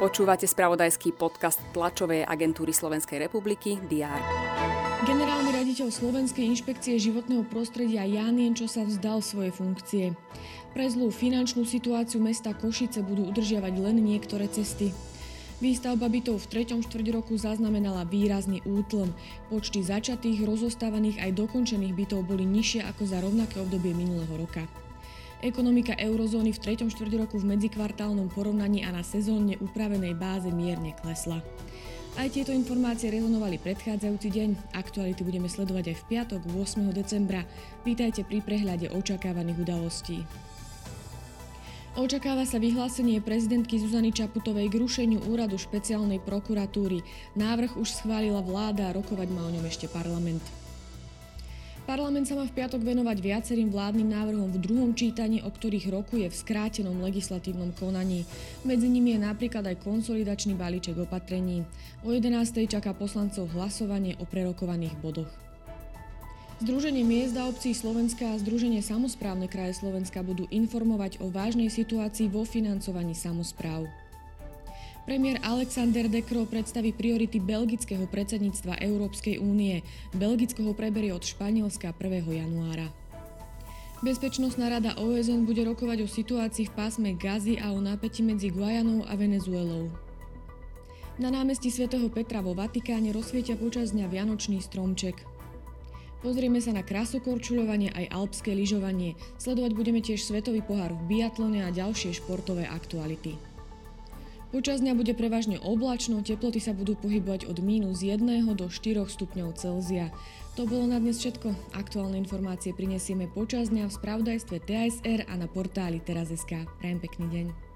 Počúvate spravodajský podcast tlačovej agentúry Slovenskej republiky DR. Generálny raditeľ Slovenskej inšpekcie životného prostredia Jan Jenčo sa vzdal svoje funkcie. Pre zlú finančnú situáciu mesta Košice budú udržiavať len niektoré cesty. Výstavba bytov v treťom štvrť roku zaznamenala výrazný útlm. Počty začatých, rozostávaných aj dokončených bytov boli nižšie ako za rovnaké obdobie minulého roka. Ekonomika eurozóny v 3. štvrť roku v medzikvartálnom porovnaní a na sezónne upravenej báze mierne klesla. Aj tieto informácie rezonovali predchádzajúci deň. Aktuality budeme sledovať aj v piatok 8. decembra. Vítajte pri prehľade očakávaných udalostí. Očakáva sa vyhlásenie prezidentky Zuzany Čaputovej k rušeniu úradu špeciálnej prokuratúry. Návrh už schválila vláda a rokovať má o ňom ešte parlament. Parlament sa má v piatok venovať viacerým vládnym návrhom v druhom čítaní, o ktorých rokuje v skrátenom legislatívnom konaní. Medzi nimi je napríklad aj konsolidačný balíček opatrení. O 11. čaká poslancov hlasovanie o prerokovaných bodoch. Združenie miest a obcí Slovenska a Združenie samozprávne kraje Slovenska budú informovať o vážnej situácii vo financovaní samozpráv. Premiér Alexander De Croo predstaví priority belgického predsedníctva Európskej únie. Belgicko ho preberie od Španielska 1. januára. Bezpečnostná rada OSN bude rokovať o situácii v pásme Gazy a o napätí medzi Guajanou a Venezuelou. Na námestí svätého Petra vo Vatikáne rozsvietia počas dňa Vianočný stromček. Pozrieme sa na krasokorčuľovanie aj alpské lyžovanie. Sledovať budeme tiež svetový pohár v biatlone a ďalšie športové aktuality. Počas dňa bude prevažne oblačno, teploty sa budú pohybovať od mínus 1 do 4 stupňov Celzia. To bolo na dnes všetko. Aktuálne informácie prinesieme počas dňa v spravodajstve TSR a na portáli teraz.sk. Prajem pekný deň.